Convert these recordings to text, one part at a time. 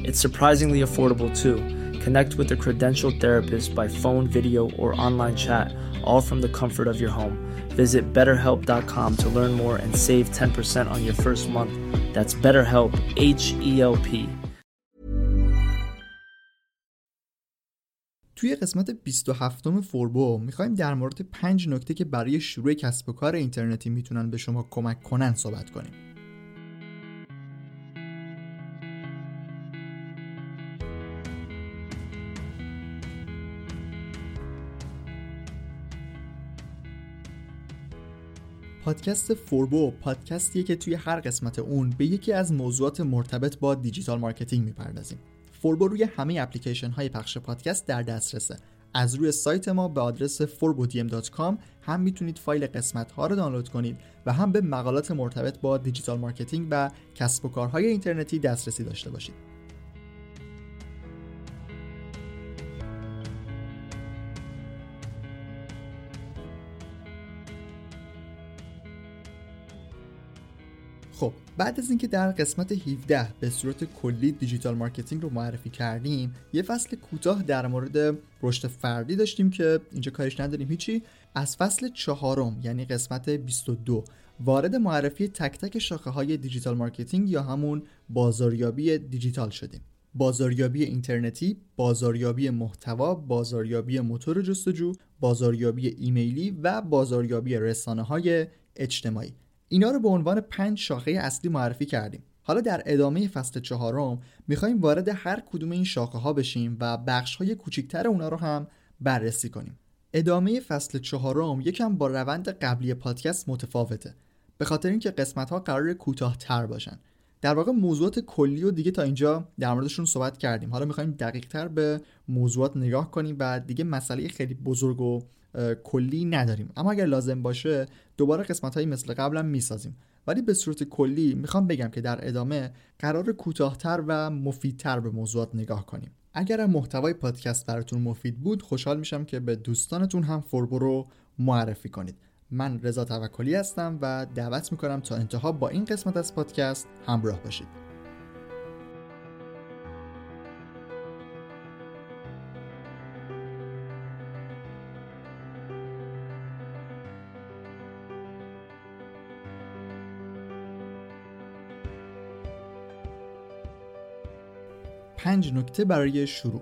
It's surprisingly affordable too. Connect with a credentialed therapist by phone, video, or online chat, all from the comfort of your home. Visit betterhelp.com to learn more and save 10% on your first month. That's BetterHelp, H E L P. توی قسمت 27 فوربو میخوایم در مورد پنج نکته که برای شروع کسب و کار اینترنتی میتونن به شما کمک کنن صحبت کنیم. پادکست فوربو پادکستیه که توی هر قسمت اون به یکی از موضوعات مرتبط با digital marketing می‌پردازیم. فوربو روی همه اپلیکیشن های پخش پادکست در دسترسه. از روی سایت ما به آدرس forbodm.com هم می‌تونید فایل قسمت ها رو دانلود کنید و هم به مقالات مرتبط با digital marketing و کسب و کارهای اینترنتی دسترسی داشته باشید. بعد از اینکه در قسمت 17 به صورت کلی digital marketing رو معرفی کردیم یه فصل کوتاه در مورد رشد فردی داشتیم که اینجا کارش نداریم هیچی. از فصل چهارم یعنی قسمت 22 وارد معرفی تک تک شاخه های digital marketing یا همون بازاریابی دیجیتال شدیم. بازاریابی اینترنتی، بازاریابی محتوا، بازاریابی موتور جستجو، بازاریابی ایمیلی و بازاریابی رسانه های اجتماعی. اینا رو به عنوان پنج شاخه اصلی معرفی کردیم. حالا در ادامه فصل چهارم می‌خوایم وارد هر کدوم این شاخه ها بشیم و بخش های کوچیکتر اونا رو هم بررسی کنیم. ادامه فصل چهارم یکم با روند قبلی پادکست متفاوته. به خاطر اینکه قسمت ها قرار کوتاه باشن. در واقع موضوعات کلی و دیگه تا اینجا در موردشون صحبت کردیم. حالا می‌خوایم دقیق تر به موضوعات نگاه کنیم و دیگه مسئله خیلی بزرگ و کلی نداریم. اما اگر لازم باشه دوباره قسمت هایی مثل قبلا می‌سازیم. ولی به صورت کلی می‌خوام بگم که در ادامه قرار کوتاهتر و مفیدتر به موضوعات نگاه کنیم. اگر محتوای پادکست براتون مفید بود خوشحال میشم که به دوستانتون هم فوربو رو معرفی کنید. من رضا توکلی هستم و دعوت می‌کنم تا انتها با این قسمت از پادکست همراه باشید. پنج نکته برای شروع.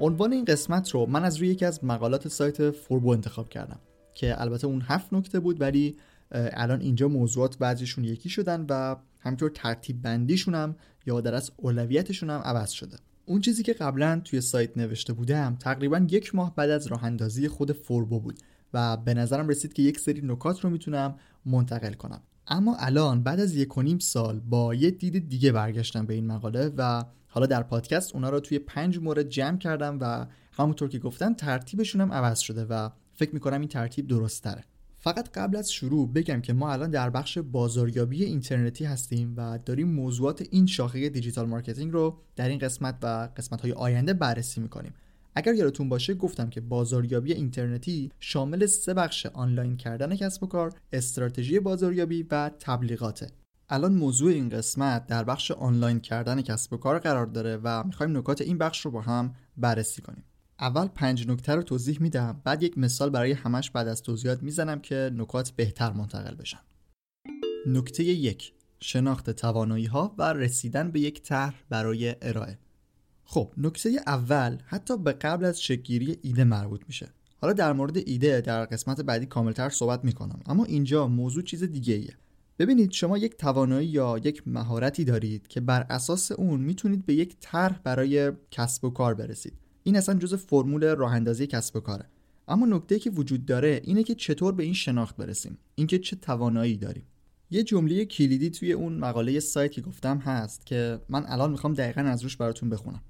عنوان این قسمت رو من از روی یکی از مقالات سایت فوربو انتخاب کردم که البته اون هفت نکته بود ولی الان اینجا موضوعات بعضیشون یکی شدن و همینطور ترتیب بندیشون هم یا در از اولویتشون هم عوض شده. اون چیزی که قبلا توی سایت نوشته بودم تقریبا یک ماه بعد از راه اندازی خود فوربو بود و به نظرم رسید که یک سری نکات رو می‌تونم منتقل کنم. اما الان بعد از یک و نیم سال با یه دید دیگه برگشتم به این مقاله و حالا در پادکست اونا رو توی پنج مورد جمع کردم و همونطور که گفتم ترتیبشون هم عوض شده و فکر می‌کنم این ترتیب درست تره فقط قبل از شروع بگم که ما الان در بخش بازاریابی اینترنتی هستیم و داریم موضوعات این شاخه digital marketing رو در این قسمت و قسمت های آینده بررسی می‌کنیم. اگر یادتون باشه گفتم که بازاریابی اینترنتی شامل سه بخش آنلاین کردن کسب و کار، استراتژی بازاریابی و تبلیغاته. الان موضوع این قسمت در بخش آنلاین کردن کسب و کار قرار داره و می‌خوایم نکات این بخش رو با هم بررسی کنیم. اول پنج نکته رو توضیح میدم بعد یک مثال برای همش بعد از توضیحات می‌زنم که نکات بهتر منتقل بشن. نکته یک شناخت توانایی ها و رسیدن به یک طرح برای ارائه خب نکته اول حتی به قبل از شکلگیری ایده مربوط میشه. حالا در مورد ایده در قسمت بعدی کاملتر صحبت می‌کنم. اما اینجا موضوع چیز دیگه ایه. ببینید شما یک توانایی یا یک مهارتی دارید که بر اساس اون می‌تونید به یک طرح برای کسب و کار برسید. این اصلا جز فرمول راه اندازی کسب و کاره. اما نکته که وجود داره اینه که چطور به این شناخت برسیم. اینکه چه توانایی داریم. یه جمله کلیدی توی اون مقاله سایت که گفتم هست که من الان می‌خوام دقیقا از روش براتون بخونم.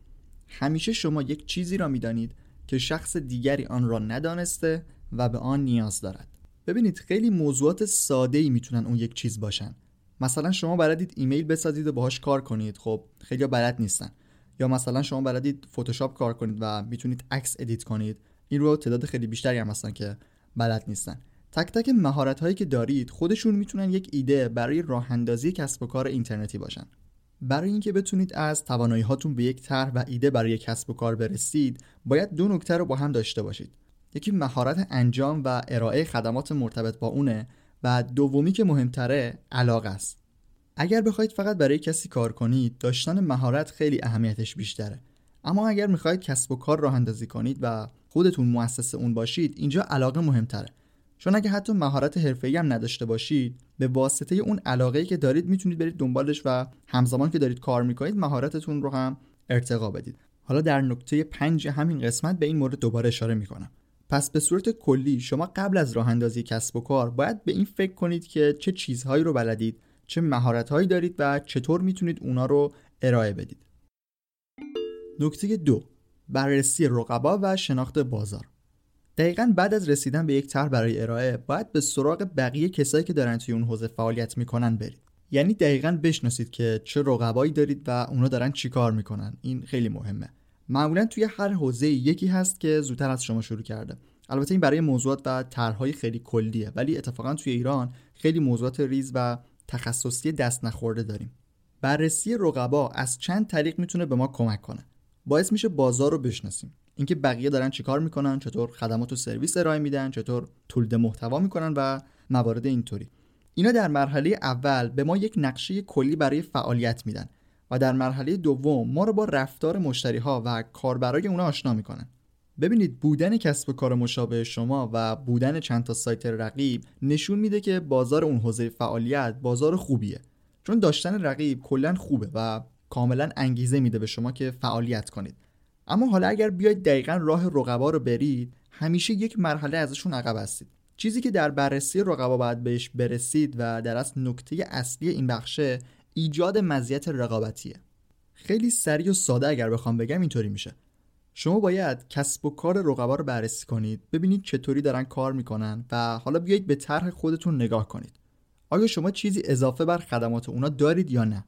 همیشه شما یک چیزی را می‌دانید که شخص دیگری آن را ندانسته و به آن نیاز دارد. ببینید خیلی موضوعات ساده ای می‌تونن اون یک چیز باشن. مثلا شما بلدید ایمیل بسازید و باهاش کار کنید. خب خیلی بلد نیستن. یا مثلا شما بلدید فتوشاپ کار کنید و می‌تونید عکس edit کنید. این رو تعداد خیلی بیشتری هم هستن که بلد نیستن. تک تک مهارت هایی که دارید خودشون می‌تونن یک ایده برای راه اندازی کسب و کار اینترنتی باشن. برای اینکه بتونید از توانایی هاتون به یک طرح و ایده برای کسب و کار برسید باید دو نکته رو با هم داشته باشید. یکی مهارت انجام و ارائه خدمات مرتبط با اونه و دومی که مهمتره علاقه است. اگر بخواید فقط برای کسی کار کنید داشتن مهارت خیلی اهمیتش بیشتره. اما اگر می‌خواهید کسب و کار راه اندازی کنید و خودتون مؤسس اون باشید اینجا علاقه مهمتره. چون اگه حتی مهارت حرفه‌ای هم نداشته باشید به واسطه اون علاقه‌ای که دارید می‌تونید برید دنبالش و همزمان که دارید کار می‌کنید مهارتتون رو هم ارتقا بدید. حالا در نکته پنج همین قسمت به این مورد دوباره اشاره می‌کنم. پس به صورت کلی شما قبل از راه اندازی کسب و کار باید به این فکر کنید که چه چیزهایی رو بلدید چه مهارتهایی دارید و چطور می‌تونید اونا رو ارائه بدید. نکته دو بررسی رقبا و شناخت بازار. دقیقا بعد از رسیدن به یک طرح برای ارائه باید به سراغ بقیه کسایی که دارن توی اون حوزه فعالیت می‌کنن برید. یعنی دقیقا بشناسید که چه رقبایی دارید و اونا دارن چیکار می‌کنن. این خیلی مهمه. معمولا توی هر حوزه یکی هست که زودتر از شما شروع کرده. البته این برای موضوعات و طرحهای خیلی کلیه ولی اتفاقا توی ایران خیلی موضوعات ریز و تخصصی دست نخورده داریم. بررسی رقبا از چند طریق می‌تونه به ما کمک کنه. باعث میشه بازار رو بشناسیم. اینکه بقیه دارن چیکار می‌کنن چطور خدمات و سرویس ارائه میدن چطور تولید محتوا می‌کنن و موارد اینطوری. اینا در مرحله اول به ما یک نقشه کلی برای فعالیت میدن و در مرحله دوم ما رو با رفتار مشتری ها و کاربرای اونا آشنا می‌کنن. ببینید بودن کسب و کار مشابه شما و بودن چند تا سایت رقیب نشون میده که بازار اون حوزه فعالیت بازار خوبیه. چون داشتن رقیب کلا خوبه و کاملا انگیزه میده به شما که فعالیت کنید. اما حالا اگر بیاید دقیقا راه رقبا رو برید همیشه یک مرحله ازشون عقب هستید. چیزی که در بررسی رقبا باید بهش برسید و در اصل نکته اصلی این بخشه ایجاد مزیت رقابتیه. خیلی سریع و ساده اگر بخوام بگم اینطوری میشه. شما باید کسب و کار رقبا رو بررسی کنید ببینید چطوری دارن کار می‌کنن و حالا بیایید به طرح خودتون نگاه کنید. آیا شما چیزی اضافه بر خدمات اونا دارید یا نه؟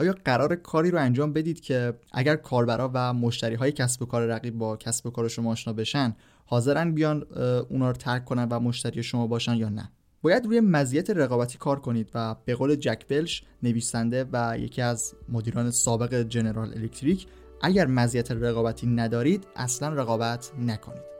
آیا قرار کاری رو انجام بدید که اگر کاربرا و مشتری های کسب و کار رقیب با کسب و کار شما آشنا بشن حاضرن بیان اونا رو ترک کنن و مشتری شما باشن یا نه؟ باید روی مزیت رقابتی کار کنید و به قول جک بلش نویسنده و یکی از مدیران سابق جنرال الکتریک اگر مزیت رقابتی ندارید اصلا رقابت نکنید.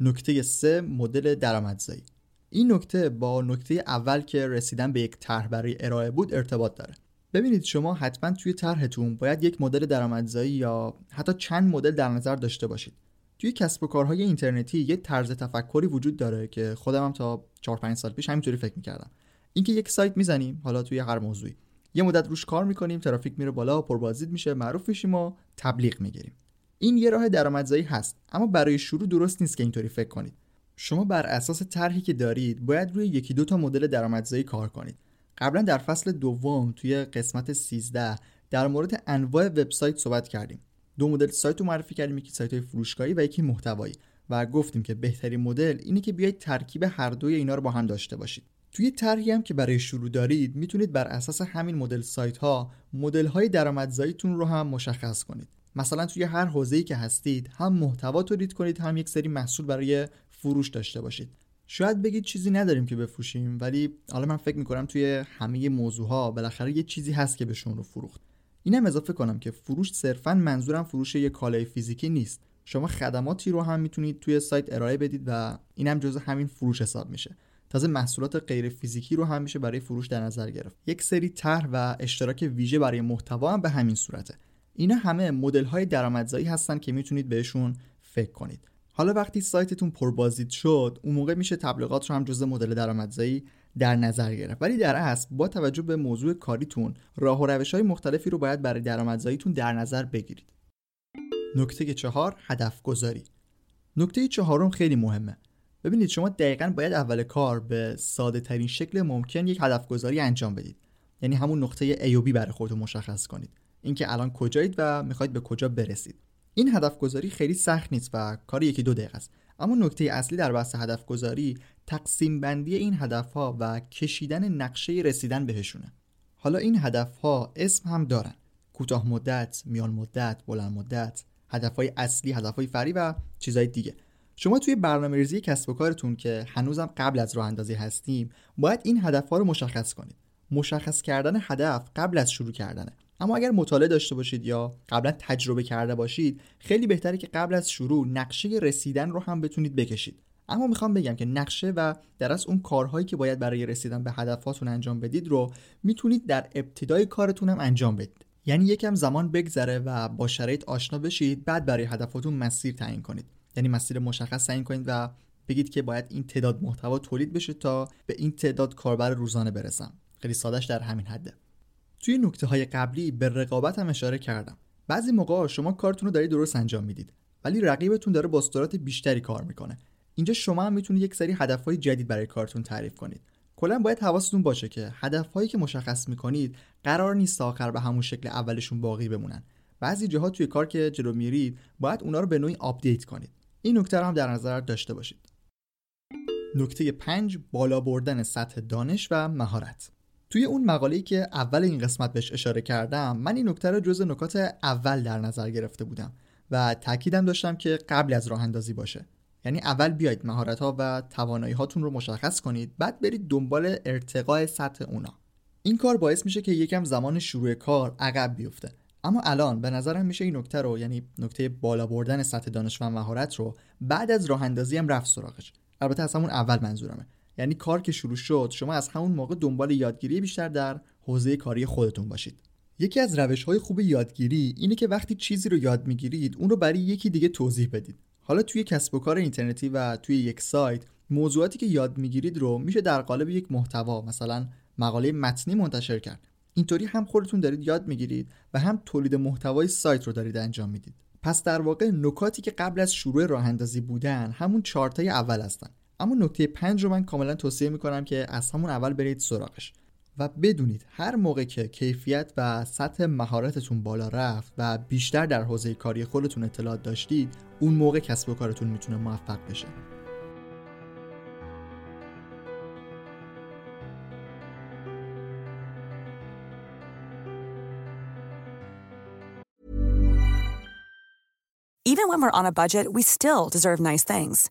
نکته سه مدل درآمدزایی. این نکته با نکته اول که رسیدن به یک طرح برای ارائه بود ارتباط داره. ببینید شما حتما توی طرحتون باید یک مدل درآمدزایی یا حتی چند مدل در نظر داشته باشید. توی کسب و کارهای اینترنتی یه طرز تفکری وجود داره که خودم هم تا 4 5 سال پیش همینطوری فکر می‌کردم. اینکه یک سایت می‌زنیم حالا توی هر موضوعی. یه مدت روش کار می‌کنیم ترافیک میره بالا پربازدید میشه معروف میشیم و تبلیغ می‌گیریم. این یه راه درآمدزایی هست اما برای شروع درست نیست که اینطوری فکر کنید. شما بر اساس طرحی که دارید باید روی یکی دو تا مدل درآمدزایی کار کنید. قبلا در فصل دوم توی قسمت 13 در مورد انواع وبسایت صحبت کردیم. دو مدل سایت رو معرفی کردیم یکی سایت های فروشگاهی و یکی محتوایی و گفتیم که بهترین مدل اینه که بیاید ترکیب هر دوی اینا رو با هم داشته باشید. توی طرحی هم که برای شروع دارید می‌تونید بر اساس همین مدل سایت ها مدل های درآمدزاییتون رو هم مشخص کنید. مثلا توی هر حوزه‌ای که هستید هم محتوا تولید کنید هم یک سری محصول برای فروش داشته باشید. شاید بگید چیزی نداریم که بفروشیم ولی حالا من فکر می‌کنم توی همه موضوع ها بالاخره یه چیزی هست که بهشون رو فروخت. اینم اضافه کنم که فروش صرفا منظورم فروش یه کالای فیزیکی نیست. شما خدماتی رو هم می‌تونید توی سایت ارائه بدید و اینم جزء همین فروش حساب میشه. تازه محصولات غیر فیزیکی رو هم میشه برای فروش در نظر گرفت. یک سری طرح و اشتراک ویژه برای محتوا هم به همین صورته. اینا همه مدل های درآمدزایی هستن که می‌تونید بهشون فکر کنید. حالا وقتی سایتتون پربازدید شد اون موقع میشه تبلیغات رو هم جزء مدل درآمدزایی در نظر گرفت. ولی در اصل با توجه به موضوع کاریتون راه و روش های مختلفی رو باید برای درآمدزاییتون در نظر بگیرید. نکته چهار هدف گذاری نکته چهارم خیلی مهمه. ببینید شما دقیقا باید اول کار به ساده ترین شکل ممکن یک هدف گذاری انجام بدید. یعنی همون نقطه A و B برای خودتون مشخص کنید. اینکه الان کجایید و می‌خواید به کجا برسید. این هدف گذاری خیلی سخت نیست و کار یکی دو دقیقه است. اما نکته اصلی در بحث هدف گذاری تقسیم بندی این هدف ها و کشیدن نقشه رسیدن بهشونه. حالا این هدف ها اسم هم دارن. کوتاه مدت، میان مدت، بلند مدت، هدف های اصلی، هدف های فری و چیزهای دیگه. شما توی برنامه ریزی کسب و کارتون که هنوزم قبل از راه اندازی هستیم باید این هدف ها رو مشخص کنید. مشخص کردن هدف قبل از شروع کردنه. اما اگر مطالعه داشته باشید یا قبلا تجربه کرده باشید خیلی بهتره که قبل از شروع نقشه رسیدن رو هم بتونید بکشید. اما می‌خوام بگم که نقشه و در از اون کارهایی که باید برای رسیدن به هدفاتون انجام بدید رو می‌تونید در ابتدای کارتون هم انجام بدید. یعنی یکم زمان بگذره و با شرایط آشنا بشید بعد برای هدفاتون مسیر تعیین کنید. یعنی مسیر مشخص تعیین کنید و بگید که باید این تعداد محتوا تولید بشه تا به این تعداد کاربر روزانه برسم. خیلی سادهش در همین حده. توی نکته های قبلی به رقابت هم اشاره کردم. بعضی موقع شما کارتون رو دارید درست انجام می‌دید ولی رقیبتون داره با سرعت بیشتری کار می‌کنه. اینجا شما هم می‌تونید یک سری هدفهای جدید برای کارتون تعریف کنید. کلا باید حواستون باشه که هدفهایی که مشخص می‌کنید قرار نیست آخر به همون شکل اولشون باقی بمونن. بعضی جاها توی کار که جلو میرید باید اونا رو به نوعی update کنید. این نکته رو هم در نظر داشته باشید. نکته 5 بالا بردن سطح دانش و مهارت. توی اون مقاله‌ای که اول این قسمت بهش اشاره کردم من این نکته رو جز نکات اول در نظر گرفته بودم و تاکیدم داشتم که قبل از راه اندازی باشه. یعنی اول بیاید مهارت ها و توانایی هاتون رو مشخص کنید بعد برید دنبال ارتقاء سطح اونا. این کار باعث میشه که یکم زمان شروع کار عقب بیفته. اما الان به نظرم میشه این نکته رو یعنی نکته بالا بردن سطح دانش و مهارت رو بعد از راه اندازی هم رفت سراغش. البته از همون اول منظورمه. یعنی کار که شروع شد شما از همون موقع دنبال یادگیری بیشتر در حوزه کاری خودتون باشید. یکی از روش های خوب یادگیری اینه که وقتی چیزی رو یاد می‌گیرید اون رو برای یکی دیگه توضیح بدید. حالا توی کسب و کار اینترنتی و توی یک سایت موضوعاتی که یاد می‌گیرید رو میشه در قالب یک محتوا مثلا مقاله متنی منتشر کرد. اینطوری هم خودتون دارید یاد می‌گیرید و هم تولید محتوای سایت رو دارید انجام می‌دید. پس در واقع نکاتی که قبل از شروع راه اندازی بودن همون چارتای اول هستن. اما نکته پنج رو من کاملا توصیه می‌کنم که از همون اول برید سراغش و بدونید هر موقع که کیفیت و سطح مهارتتون بالا رفت و بیشتر در حوزه کاری خودتون اطلاعات داشتید اون موقع کسب و کارتون می‌تونه موفق بشه Even when we're on a budget, we still deserve nice things.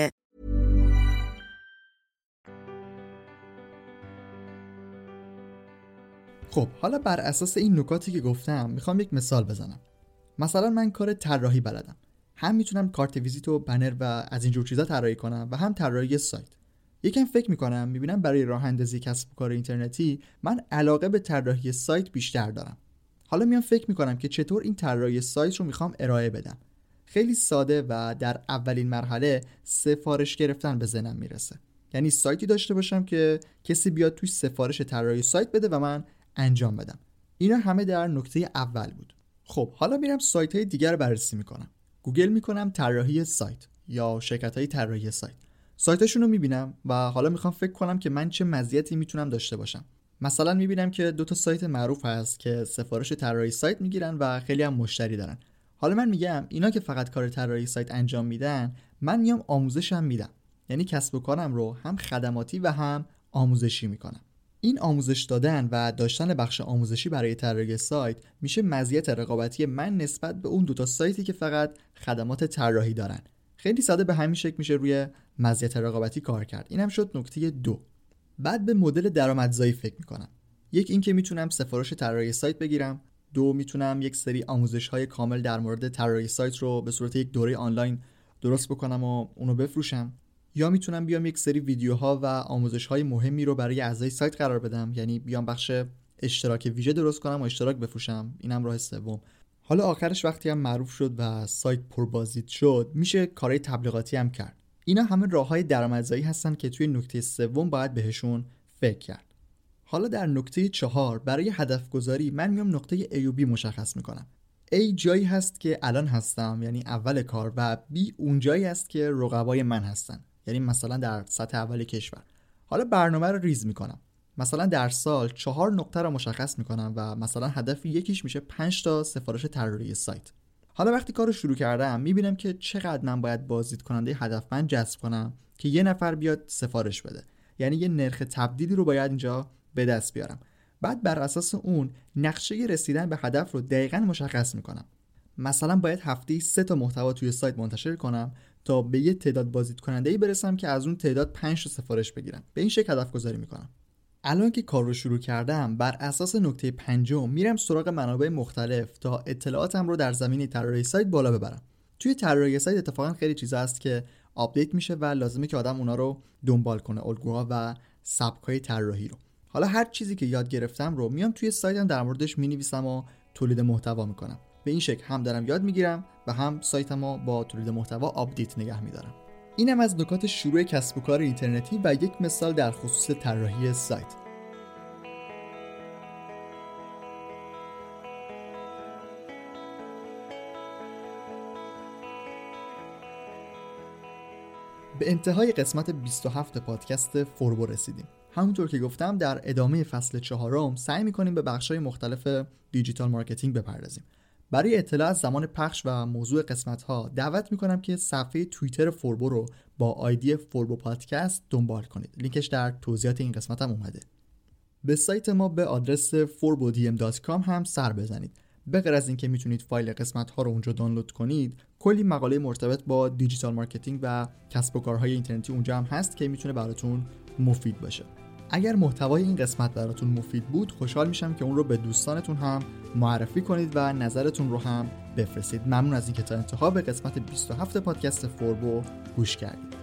خب حالا بر اساس این نکاتی که گفتم می‌خوام یک مثال بزنم. مثلا من کار طراحی بلدم. هم می‌تونم کارت ویزیت و بنر و از اینجور چیزا طراحی کنم و هم طراحی سایت. یکم فکر می‌کنم می‌بینم برای راه اندازی کسب کار اینترنتی من علاقه به طراحی سایت بیشتر دارم. حالا میام فکر می‌کنم که چطور این طراحی سایت رو می‌خوام ارائه بدم. خیلی ساده و در اولین مرحله سفارش گرفتن به ذهنم می‌رسه. یعنی سایتی داشته باشم که کسی بیاد توی سفارش طراحی سایت بده و من انجام بدم. اینا همه در نکته اول بود. خب حالا میرم سایت های دیگر بررسی می‌کنم. گوگل می‌کنم طراحی سایت یا شرکت های طراحی سایت. سایتشون رو می‌بینم و حالا می‌خوام فکر کنم که من چه مزیتی می‌تونم داشته باشم. مثلا می‌بینم که دو تا سایت معروف هست که سفارش طراحی سایت می‌گیرن و خیلی هم مشتری دارن. حالا من میگم اینا که فقط کار طراحی سایت انجام میدن من میام آموزشم میدم. یعنی کسب و کارم رو هم خدماتی و هم آموزشی می‌کنم. این آموزش دادن و داشتن بخش آموزشی برای طراحی سایت میشه مزیت رقابتی من نسبت به اون دوتا سایتی که فقط خدمات طراحی دارن. خیلی ساده به همین شکل میشه روی مزیت رقابتی کار کرد. اینم شد نکته دو. بعد به مدل درآمدزایی فکر می‌کنم. یک اینکه می‌تونم سفارش طراحی سایت بگیرم. دو می‌تونم یک سری آموزش های کامل در مورد طراحی سایت رو به صورت یک دوره آنلاین درست بکنم و اونو بفروشم. یا می‌تونم بیام یک سری ویدیوها و آموزش های مهمی رو برای اعضای سایت قرار بدم؟ یعنی بیام بخش اشتراک ویژه درست کنم و اشتراک بفروشم؟ اینم راه سوم. حالا آخرش وقتی هم معروف شد و سایت پربازدید شد میشه کارهای تبلیغاتی هم کرد. اینا همه راه های درآمدزایی هستن که توی نکته سوم باید بهشون فکر کرد. حالا در نکته چهار برای هدف گذاری من میام نقطه A و B مشخص می‌کنم. A جایی هست که الان هستم یعنی اول کار و B اون جایی هست که رقبای من هستن. یعنی مثلا در سطح اول کشور. حالا برنامه رو ریز می‌کنم. مثلا در سال چهار نقطه رو مشخص می‌کنم و مثلا هدف یکیش میشه 5 تا سفارش طراحی سایت. حالا وقتی کار رو شروع کردم می‌بینم که چقدر من باید بازدید کننده هدفمند جذب کنم که یه نفر بیاد سفارش بده. یعنی یه نرخ تبدیلی رو باید اینجا به دست بیارم. بعد بر اساس اون نقشه رسیدن به هدف رو دقیقا مشخص می‌کنم. مثلا باید هفته سه تا محتوا توی سایت منتشر کنم تا به یه تعداد بازدید کننده ای برسم که از اون تعداد 5 تا سفارش بگیرم. به این شکل هدف گذاری می‌کنم. الان که کار رو شروع کردم بر اساس نکته پنجم میرم سراغ منابع مختلف تا اطلاعاتم رو در زمینه طراحی سایت بالا ببرم. توی طراحی سایت اتفاقا خیلی چیزا هست که update میشه و لازمه که آدم اونا رو دنبال کنه الگوها و سبکای طراحی رو. حالا هر چیزی که یاد گرفتم رو میام توی سایتم در موردش می‌نویسم و تولید محتوا می‌کنم. به این شکل هم دارم یاد می‌گیرم و هم سایتم رو با تولید محتوا update نگه میدارم. اینم از نکات شروع کسب و کار اینترنتی و یک مثال در خصوص طراحی سایت. به انتهای قسمت 27 پادکست فوربو رسیدیم. همونطور که گفتم در ادامه فصل چهارم سعی می‌کنیم به بخشهای مختلف digital marketing بپردازیم. برای اطلاع از زمان پخش و موضوع قسمت ها دعوت می‌کنم که صفحه توییتر فوربو رو با ID Forbo Podcast دنبال کنید. لینکش در توضیحات این قسمت هم اومده. به سایت ما به آدرس forbodm.com هم سر بزنید. به غیر از اینکه می‌تونید فایل قسمت ها رو اونجا دانلود کنید کلی مقاله مرتبط با digital marketing و کسب و کارهای اینترنتی اونجا هم هست که می‌تونه براتون مفید باشه. اگر محتوای این قسمت براتون مفید بود خوشحال میشم که اون رو به دوستانتون هم معرفی کنید و نظرتون رو هم بفرستید. ممنون از اینکه تا انتها به قسمت 27 پادکست فوربو گوش کردید.